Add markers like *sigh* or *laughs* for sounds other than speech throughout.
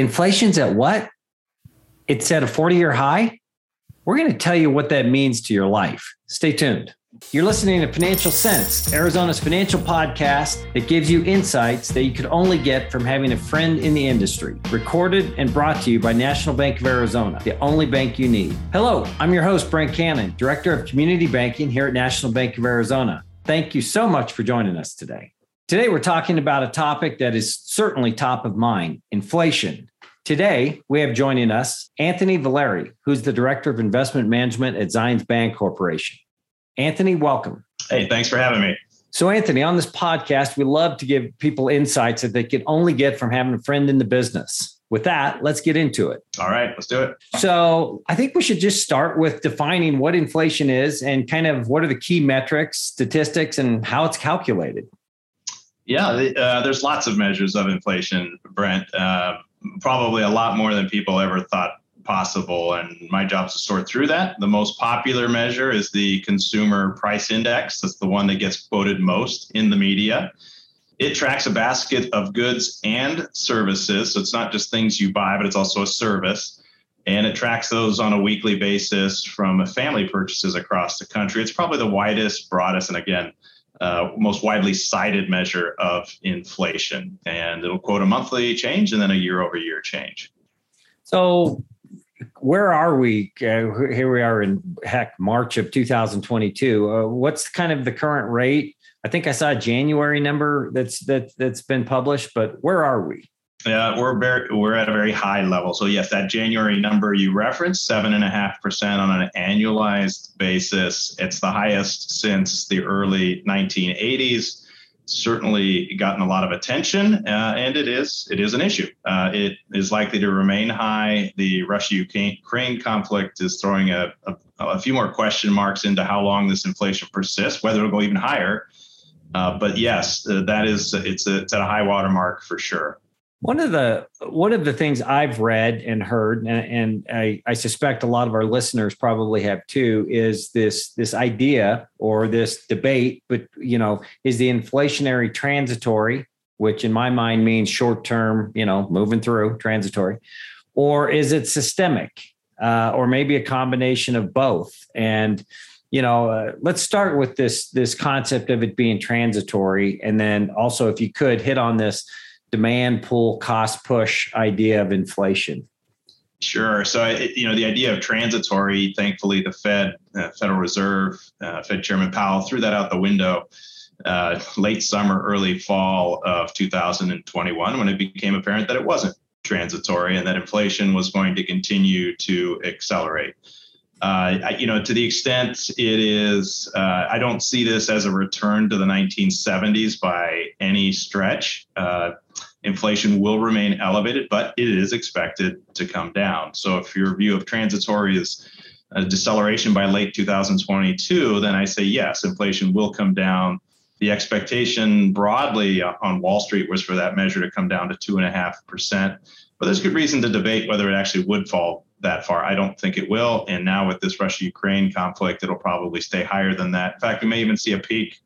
Inflation's at what? It's at a 40 year high. We're going to tell you what that means to your life. Stay tuned. You're listening to Financial Sense, Arizona's financial podcast that gives you insights that you could only get from having a friend in the industry. Recorded and brought to you by National Bank of Arizona, the only bank you need. Hello, I'm your host, Brent Cannon, Director of Community Banking here at National Bank of Arizona. Thank you so much for joining us today. Today, we're talking about a topic that is certainly top of mind inflation. Today, we have joining us Anthony Valeri, who's the Director of Investment Management at Zions Bancorporation. Anthony, welcome. Hey, thanks for having me. So, Anthony, on this podcast, we love to give people insights that they can only get from having a friend in the business. With that, let's get into it. All right, let's do it. So, I think we should just start with defining what inflation is and kind of what are the key metrics, statistics, and how it's calculated. Yeah, uh, there's lots of measures of inflation, Brent. Uh, probably a lot more than people ever thought possible. And my job is to sort through that. The most popular measure is the Consumer Price Index. That's the one that gets quoted most in the media. It tracks a basket of goods and services. So it's not just things you buy, but it's also a service. And it tracks those on a weekly basis from family purchases across the country. It's probably the widest, broadest, and again, uh, most widely cited measure of inflation. And it'll quote a monthly change and then a year over year change. So, where are we? Uh, here we are in heck March of 2022. Uh, what's kind of the current rate? I think I saw a January number that's that that's been published, but where are we? Yeah, we're very we're at a very high level. So yes, that January number you referenced, seven and a half percent on an annualized basis. It's the highest since the early 1980s. Certainly gotten a lot of attention, uh, and it is it is an issue. Uh, it is likely to remain high. The Russia-Ukraine conflict is throwing a, a, a, few more question marks into how long this inflation persists, whether it'll go even higher. Uh, but yes, uh, that is it's a, it's at a high water mark for sure. One of the one of the things I've read and heard, and, and I, I, suspect a lot of our listeners probably have too, is this this idea or this debate. But you know, is the inflationary transitory, which in my mind means short term, you know, moving through, transitory, or is it systemic, uh, or maybe a combination of both? And you know, uh, let's start with this this concept of it being transitory, and then also, if you could hit on this demand pull cost push idea of inflation? Sure. So, you know, the idea of transitory, thankfully, the Fed, uh, Federal Reserve, uh, Fed Chairman Powell threw that out the window uh, late summer, early fall of 2021 when it became apparent that it wasn't transitory and that inflation was going to continue to accelerate. Uh, you know, to the extent it is, uh, I don't see this as a return to the 1970s by any stretch. Uh, inflation will remain elevated, but it is expected to come down. So if your view of transitory is a deceleration by late 2022, then I say yes, inflation will come down. The expectation broadly on Wall Street was for that measure to come down to two and a half percent. But there's good reason to debate whether it actually would fall that far. I don't think it will. And now with this Russia Ukraine conflict, it'll probably stay higher than that. In fact, we may even see a peak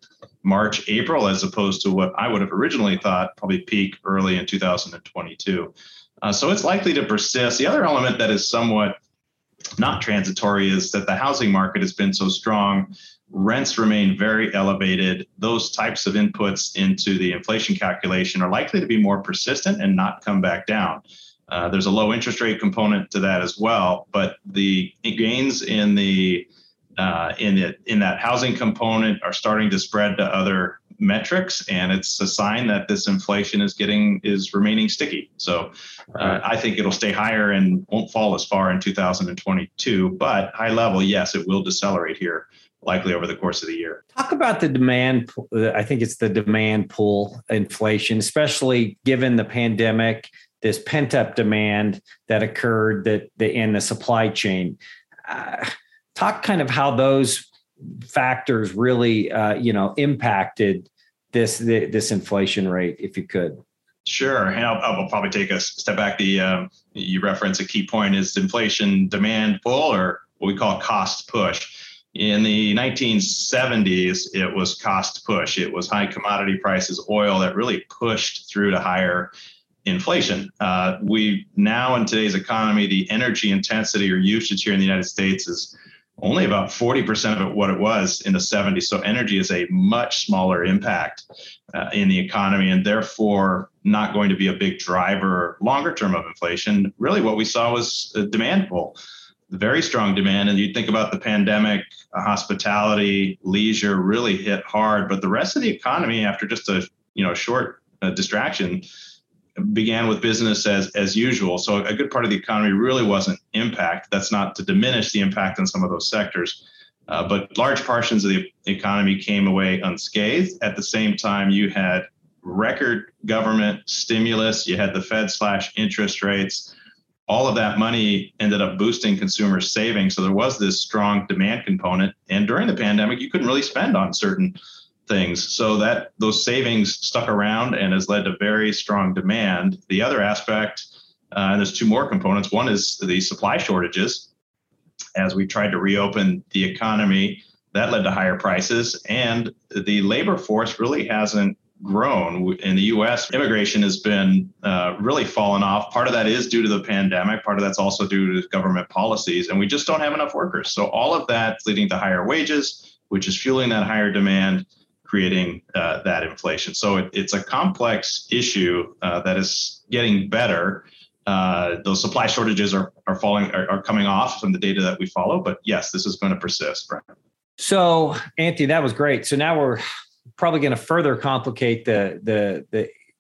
March, April, as opposed to what I would have originally thought, probably peak early in 2022. Uh, so it's likely to persist. The other element that is somewhat not transitory is that the housing market has been so strong. Rents remain very elevated. Those types of inputs into the inflation calculation are likely to be more persistent and not come back down. Uh, there's a low interest rate component to that as well, but the gains in the uh, in it in that housing component are starting to spread to other metrics, and it's a sign that this inflation is getting is remaining sticky. So uh, I think it'll stay higher and won't fall as far in 2022, but high level, yes, it will decelerate here likely over the course of the year. Talk about the demand. I think it's the demand pull inflation, especially given the pandemic this pent up demand that occurred that the, in the supply chain. Uh, talk kind of how those factors really, uh, you know, impacted this this inflation rate, if you could. Sure, and I'll, I'll, probably take a step back. The um, you reference a key point is inflation demand pull, or what we call cost push. In the 1970s, it was cost push. It was high commodity prices, oil that really pushed through to higher inflation. Uh, we now in today's economy, the energy intensity or usage here in the United States is only about 40% of it what it was in the 70s. So energy is a much smaller impact uh, in the economy and therefore not going to be a big driver longer term of inflation. Really, what we saw was a demand pull, very strong demand. And you think about the pandemic, uh, hospitality, leisure really hit hard, but the rest of the economy, after just a you know short uh, distraction, began with business as as usual. So a good part of the economy really wasn't impacted. That's not to diminish the impact on some of those sectors, uh, but large portions of the economy came away unscathed. At the same time, you had record government stimulus. You had the Fed slash interest rates. All of that money ended up boosting consumer savings. So there was this strong demand component. And during the pandemic, you couldn't really spend on certain things. So that those savings stuck around and has led to very strong demand. The other aspect, uh, and there's two more components. One is the supply shortages. As we tried to reopen the economy, that led to higher prices, and the labor force really hasn't grown in the U.S. Immigration has been uh, really fallen off. Part of that is due to the pandemic. Part of that's also due to government policies, and we just don't have enough workers. So all of that's leading to higher wages, which is fueling that higher demand creating uh, that inflation. So it, it's a complex issue uh, that is getting better. Uh, those supply shortages are, are falling are, are, coming off from the data that we follow, but yes, this is going to persist. So, Anthony, that was great. So now we're probably going to further complicate the the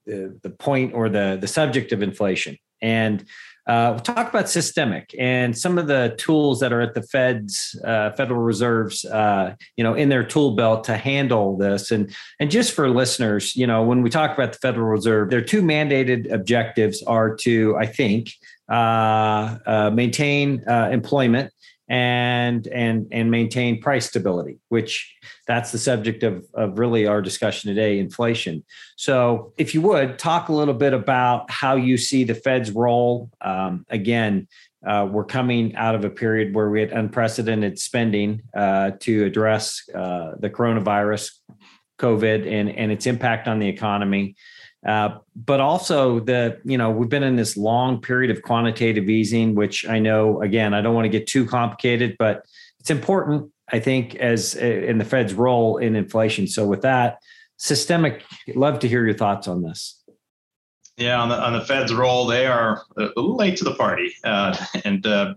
the, the point or the the subject of inflation and uh, we'll talk about systemic and some of the tools that are at the Fed's uh, Federal Reserve's, uh, you know, in their tool belt to handle this. And and just for listeners, you know, when we talk about the Federal Reserve, their two mandated objectives are to, I think, uh, uh, maintain uh, employment and and and maintain price stability which that's the subject of of really our discussion today inflation. So if you would talk a little bit about how you see the fed's role. Um, again uh, we're coming out of a period where we had unprecedented spending uh, to address uh, the coronavirus covid and and its impact on the economy uh, but also the you know we've been in this long period of quantitative easing which i know again i don't want to get too complicated but it's important i think as uh, in the fed's role in inflation. So with that systemic love to hear your thoughts on this. Yeah on the on the fed's role they are late to the party uh, and uh,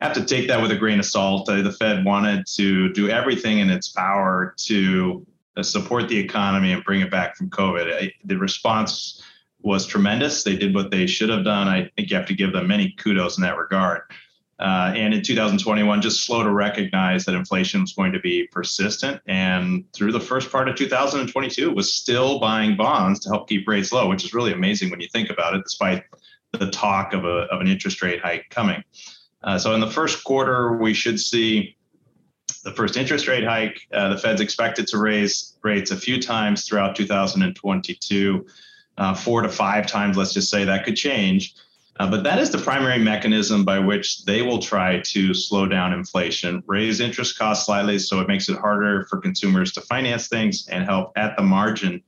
have to take that with a grain of salt. Uh, the fed wanted to do everything in its power to support the economy and bring it back from COVID. I, the response was tremendous. They did what they should have done. I think you have to give them many kudos in that regard. Uh, and in 2021, just slow to recognize that inflation was going to be persistent. And through the first part of 2022, was still buying bonds to help keep rates low, which is really amazing when you think about it, despite the talk of, a, of an interest rate hike coming. Uh, so in the first quarter, we should see the first interest rate hike. Uh, the Fed's expected to raise rates a few times throughout 2022, uh, four to five times, let's just say that could change. Uh, but that is the primary mechanism by which they will try to slow down inflation, raise interest costs slightly so it makes it harder for consumers to finance things and help at the margin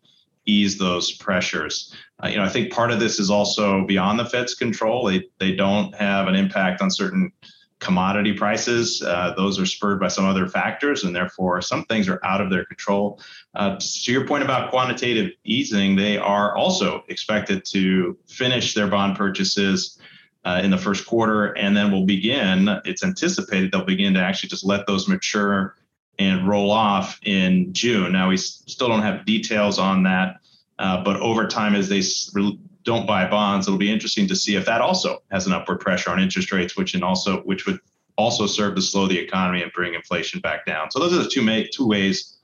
ease those pressures. Uh, you know, I think part of this is also beyond the Fed's control. They, they don't have an impact on certain commodity prices. Uh, those are spurred by some other factors, and therefore some things are out of their control. Uh, to your point about quantitative easing, they are also expected to finish their bond purchases. Uh, in the first quarter, and then will begin. It's anticipated they'll begin to actually just let those mature and roll off in June. Now we still don't have details on that, uh, but over time, as they don't buy bonds, it'll be interesting to see if that also has an upward pressure on interest rates, which and also which would also serve to slow the economy and bring inflation back down. So those are the two ma- two ways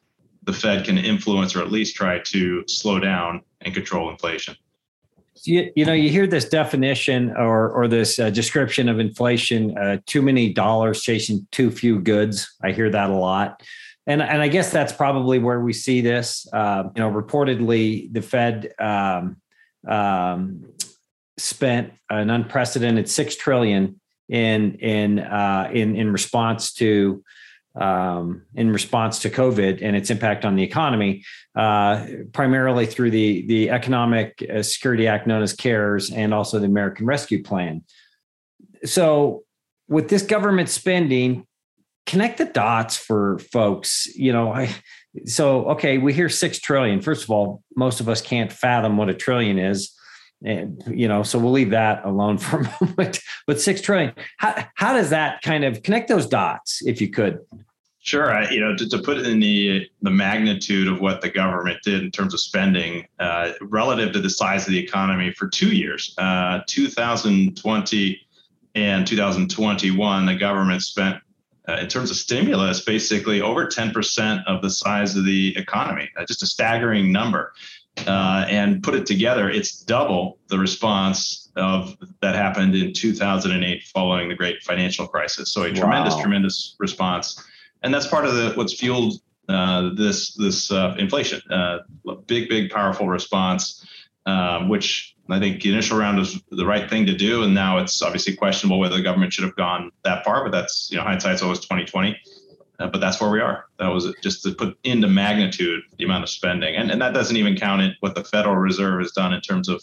the Fed can influence or at least try to slow down and control inflation. You, you know, you hear this definition or or this uh, description of inflation: uh, too many dollars chasing too few goods. I hear that a lot, and and I guess that's probably where we see this. Uh, you know, reportedly, the Fed um, um, spent an unprecedented six trillion in in uh, in in response to um, in response to COVID and its impact on the economy, uh, primarily through the the Economic uh, Security Act known as CARES and also the American Rescue Plan. So, with this government spending, connect the dots for folks. You know, I, so okay, we hear six trillion. First of all, most of us can't fathom what a trillion is and you know so we'll leave that alone *laughs* for a moment but six trillion how, how does that kind of connect those dots if you could Sure. I, you know, to, to, put in the the magnitude of what the government did in terms of spending uh, relative to the size of the economy for two years, uh, 2020 and 2021, the government spent uh, in terms of stimulus basically over 10% of the size of the economy. Uh, just a staggering number. Uh, and put it together, it's double the response of that happened in 2008 following the great financial crisis. So a wow. tremendous, tremendous response and that's part of the what's fueled uh, this this uh, inflation. Uh, big, big, powerful response, um, which I think the initial round was the right thing to do, and now it's obviously questionable whether the government should have gone that far. But that's you know hindsight's always twenty twenty. Uh, but that's where we are. That was just to put into magnitude the amount of spending, and and that doesn't even count it what the Federal Reserve has done in terms of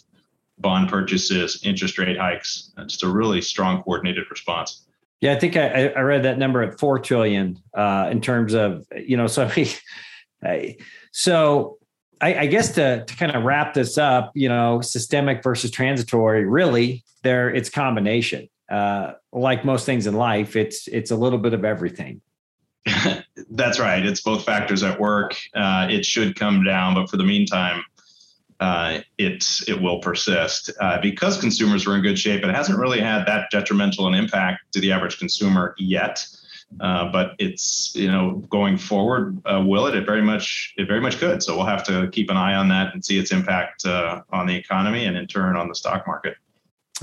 bond purchases, interest rate hikes. just a really strong coordinated response. Yeah, I think I, I read that number at four trillion uh, in terms of you know. So, *laughs* so I, I, guess to to kind of wrap this up, you know, systemic versus transitory. Really, there it's combination. Uh, like most things in life, it's it's a little bit of everything. *laughs* That's right. It's both factors at work. Uh, it should come down, but for the meantime, uh, it it will persist uh, because consumers are in good shape. It hasn't really had that detrimental an impact to the average consumer yet, uh, but it's you know going forward, uh, will it? It very much it very much could. So we'll have to keep an eye on that and see its impact uh, on the economy and in turn on the stock market.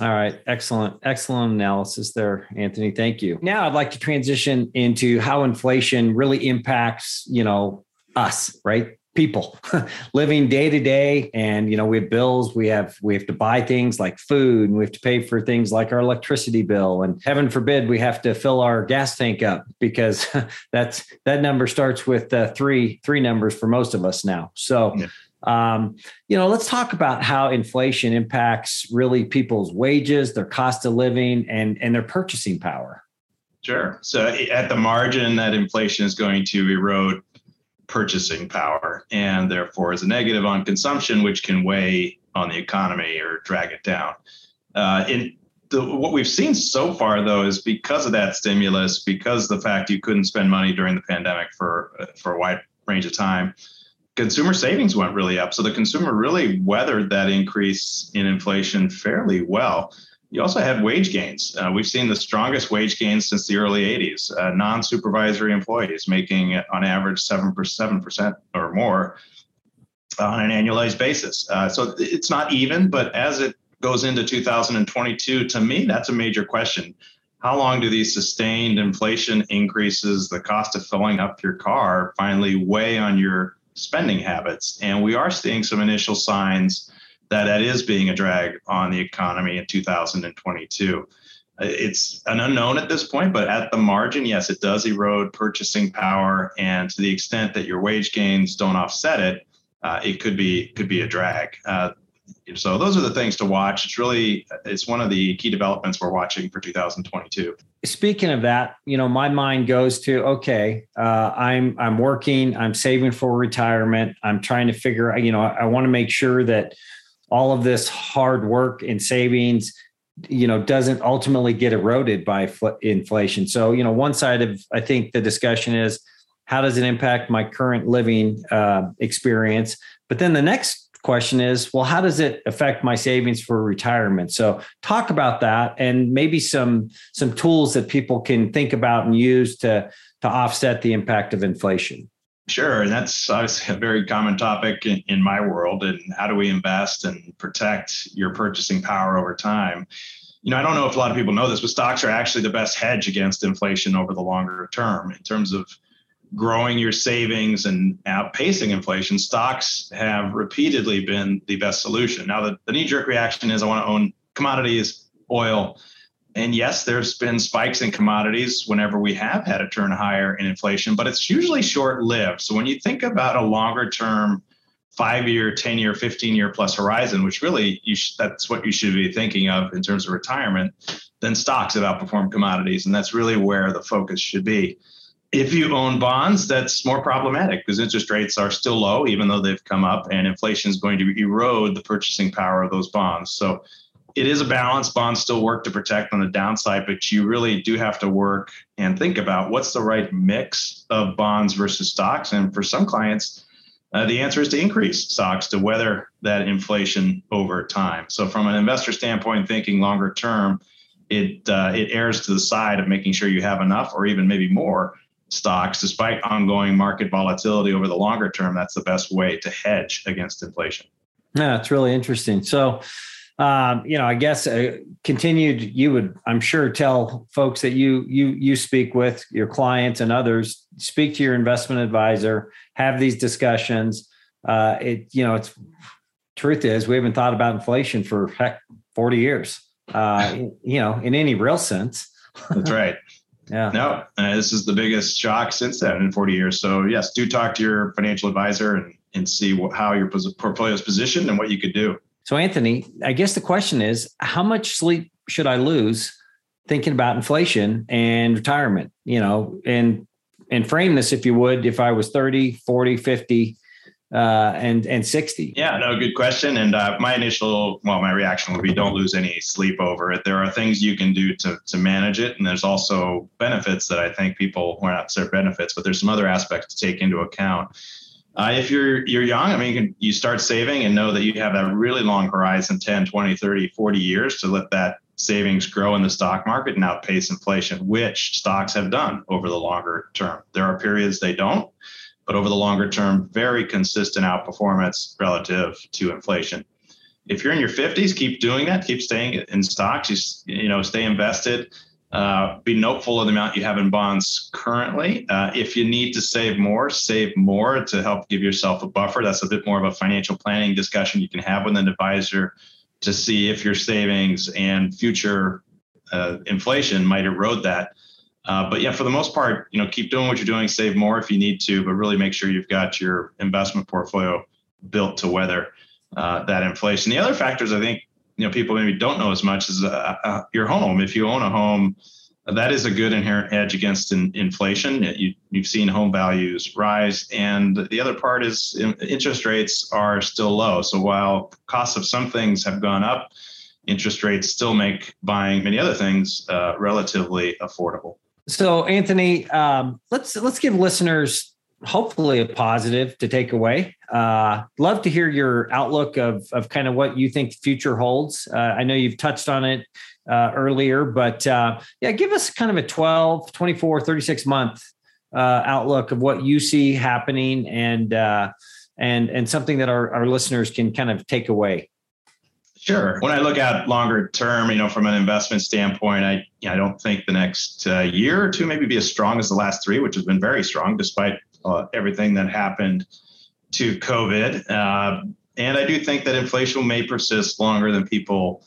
All right, excellent, excellent analysis there, Anthony. Thank you. Now I'd like to transition into how inflation really impacts you know us, right? People *laughs* living day to day and you know we have bills we have we have to buy things like food and we have to pay for things like our electricity bill and heaven forbid we have to fill our gas tank up because *laughs* that's that number starts with uh, three three numbers for most of us now so yeah. um, you know let's talk about how inflation impacts really people's wages their cost of living and and their purchasing power Sure. So at the margin, that inflation is going to erode purchasing power and therefore is a negative on consumption, which can weigh on the economy or drag it down. Uh, in the, what we've seen so far, though, is because of that stimulus, because the fact you couldn't spend money during the pandemic for for a wide range of time, consumer savings went really up. So the consumer really weathered that increase in inflation fairly well. You also had wage gains. Uh, we've seen the strongest wage gains since the early 80s. Uh, non supervisory employees making on average 7%, 7% or more on an annualized basis. Uh, so it's not even, but as it goes into 2022, to me, that's a major question. How long do these sustained inflation increases, the cost of filling up your car, finally weigh on your spending habits? And we are seeing some initial signs that that is being a drag on the economy in 2022. It's an unknown at this point, but at the margin, yes, it does erode purchasing power, and to the extent that your wage gains don't offset it, uh, it could be could be a drag. Uh, so those are the things to watch. It's really it's one of the key developments we're watching for 2022. Speaking of that, you know, my mind goes to okay, uh, I'm I'm working, I'm saving for retirement, I'm trying to figure, you know, I, I want to make sure that all of this hard work and savings you know doesn't ultimately get eroded by inflation. So you know one side of i think the discussion is how does it impact my current living uh, experience? But then the next question is well how does it affect my savings for retirement? So talk about that and maybe some some tools that people can think about and use to to offset the impact of inflation Sure. And that's obviously a very common topic in, in, my world. And how do we invest and protect your purchasing power over time? You know, I don't know if a lot of people know this, but stocks are actually the best hedge against inflation over the longer term in terms of growing your savings and outpacing inflation. Stocks have repeatedly been the best solution. Now, the, the knee jerk reaction is I want to own commodities, oil, and yes, there's been spikes in commodities whenever we have had a turn higher in inflation, but it's usually short lived. So when you think about a longer term, five year, 10 year, 15 year plus horizon, which really sh- that's what you should be thinking of in terms of retirement, then stocks have outperformed commodities. And that's really where the focus should be. If you own bonds, that's more problematic because interest rates are still low, even though they've come up, and inflation is going to erode the purchasing power of those bonds. So it is a balance. Bonds still work to protect on the downside, but you really do have to work and think about what's the right mix of bonds versus stocks. And for some clients, uh, the answer is to increase stocks to weather that inflation over time. So, from an investor standpoint, thinking longer term, it uh, it errs to the side of making sure you have enough, or even maybe more stocks, despite ongoing market volatility over the longer term. That's the best way to hedge against inflation. Yeah, it's really interesting. So, um, you know, I guess uh, continued. You would, I'm sure, tell folks that you you you speak with your clients and others. Speak to your investment advisor. Have these discussions. Uh, it, you know, it's truth is we haven't thought about inflation for heck 40 years. Uh, *laughs* you know, in any real sense. That's right. *laughs* yeah. No, uh, this is the biggest shock since then in 40 years. So yes, do talk to your financial advisor and and see what, how your portfolio is positioned and what you could do. So, Anthony, I guess the question is how much sleep should I lose thinking about inflation and retirement? You know, and and frame this if you would, if I was 30, 40, 50, uh, and and 60? Yeah, no, good question. And uh, my initial, well, my reaction would be don't lose any sleep over it. There are things you can do to to manage it, and there's also benefits that I think people, well, not certain benefits, but there's some other aspects to take into account. Uh, if you're you're young, I mean, you start saving and know that you have a really long horizon 10, 20, 30, 40 years to let that savings grow in the stock market and outpace inflation, which stocks have done over the longer term. There are periods they don't, but over the longer term, very consistent outperformance relative to inflation. If you're in your 50s, keep doing that. Keep staying in stocks. You, you know, stay invested. Uh, be noteful of the amount you have in bonds currently. Uh, if you need to save more, save more to help give yourself a buffer. That's a bit more of a financial planning discussion you can have with an advisor to see if your savings and future uh, inflation might erode that. Uh, but yeah, for the most part, you know, keep doing what you're doing. Save more if you need to, but really make sure you've got your investment portfolio built to weather uh, that inflation. The other factors I think you know people maybe don't know as much as uh, uh, your home. If you own a home, that is a good inherent hedge against in, inflation. You, you've seen home values rise, and the other part is interest rates are still low. So while costs of some things have gone up, interest rates still make buying many other things uh, relatively affordable. So, Anthony, um, let's let's give listeners hopefully a positive to take away. Uh, love to hear your outlook of of kind of what you think the future holds. Uh, I know you've touched on it uh, earlier, but uh, yeah, give us kind of a 12, 24, 36 month uh, outlook of what you see happening and uh, and and something that our, our listeners can kind of take away. Sure. When I look at longer term, you know, from an investment standpoint, I you know, I don't think the next year or two maybe be as strong as the last three, which has been very strong despite uh, everything that happened to COVID. Uh, and I do think that inflation may persist longer than people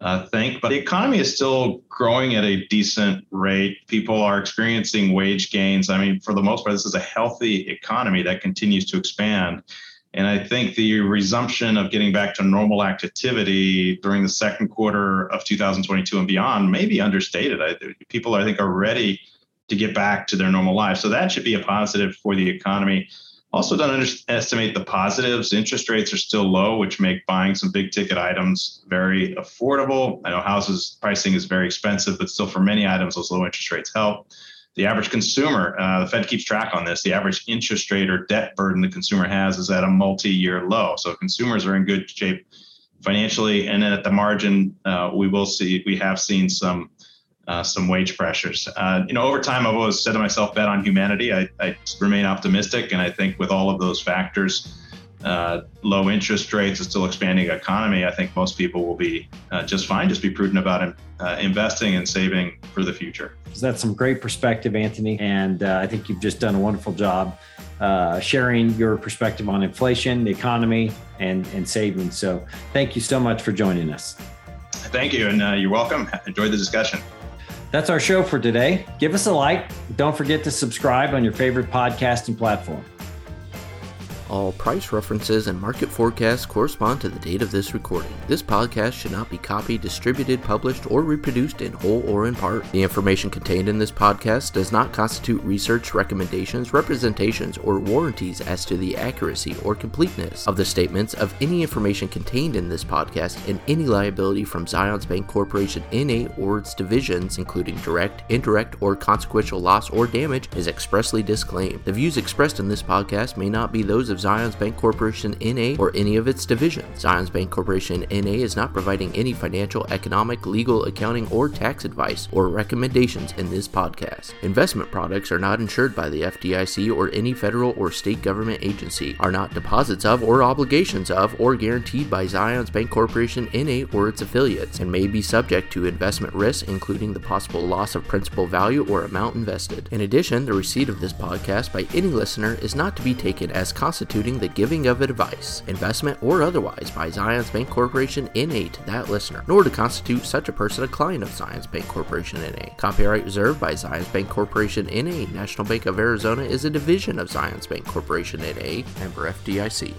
uh, think, but the economy is still growing at a decent rate. People are experiencing wage gains. I mean, for the most part, this is a healthy economy that continues to expand. And I think the resumption of getting back to normal activity during the second quarter of 2022 and beyond may be understated. I, people, I think, are ready to get back to their normal lives. So that should be a positive for the economy. Also, don't underestimate the positives. Interest rates are still low, which make buying some big ticket items very affordable. I know houses pricing is very expensive, but still, for many items, those low interest rates help. The average consumer, uh, the Fed keeps track on this. The average interest rate or debt burden the consumer has is at a multi-year low. So consumers are in good shape financially, and then at the margin, uh, we will see we have seen some uh, some wage pressures. Uh, you know, over time, I've always said to myself, bet on humanity. I, I remain optimistic, and I think with all of those factors, uh, low interest rates, a still expanding economy, I think most people will be uh, just fine. Just be prudent about uh, investing and saving for the future. That's some great perspective, Anthony, and uh, I think you've just done a wonderful job sharing your perspective on inflation, the economy, and and savings. So, thank you so much for joining us. thank you, and uh, you're welcome. Enjoy the discussion. That's our show for today. Give us a like. Don't forget to subscribe on your favorite podcasting platform. All price references and market forecasts correspond to the date of this recording. This podcast should not be copied, distributed, published, or reproduced in whole or in part. The information contained in this podcast does not constitute research recommendations, representations, or warranties as to the accuracy or completeness of the statements of any information contained in this podcast, and any liability from Zions Bancorporation NA or its divisions, including direct, indirect, or consequential loss or damage, is expressly disclaimed. The views expressed in this podcast may not be those of Zions Bancorporation NA or any of its divisions. Zions Bancorporation NA is not providing any financial, economic, legal, accounting, or tax advice or recommendations in this podcast. Investment products are not insured by the FDIC or any federal or state government agency, are not deposits of or obligations of or guaranteed by Zions Bancorporation NA or its affiliates, and may be subject to investment risks, including the possible loss of principal value or amount invested. In addition, the receipt of this podcast by any listener is not to be taken as constituting constituting the giving of advice, investment or otherwise, by Zions Bancorporation NA to that listener, nor to constitute such a person a client of Zions Bancorporation NA. Copyright reserved by Zions Bancorporation NA. National Bank of Arizona is a division of Zions Bancorporation NA, member FDIC.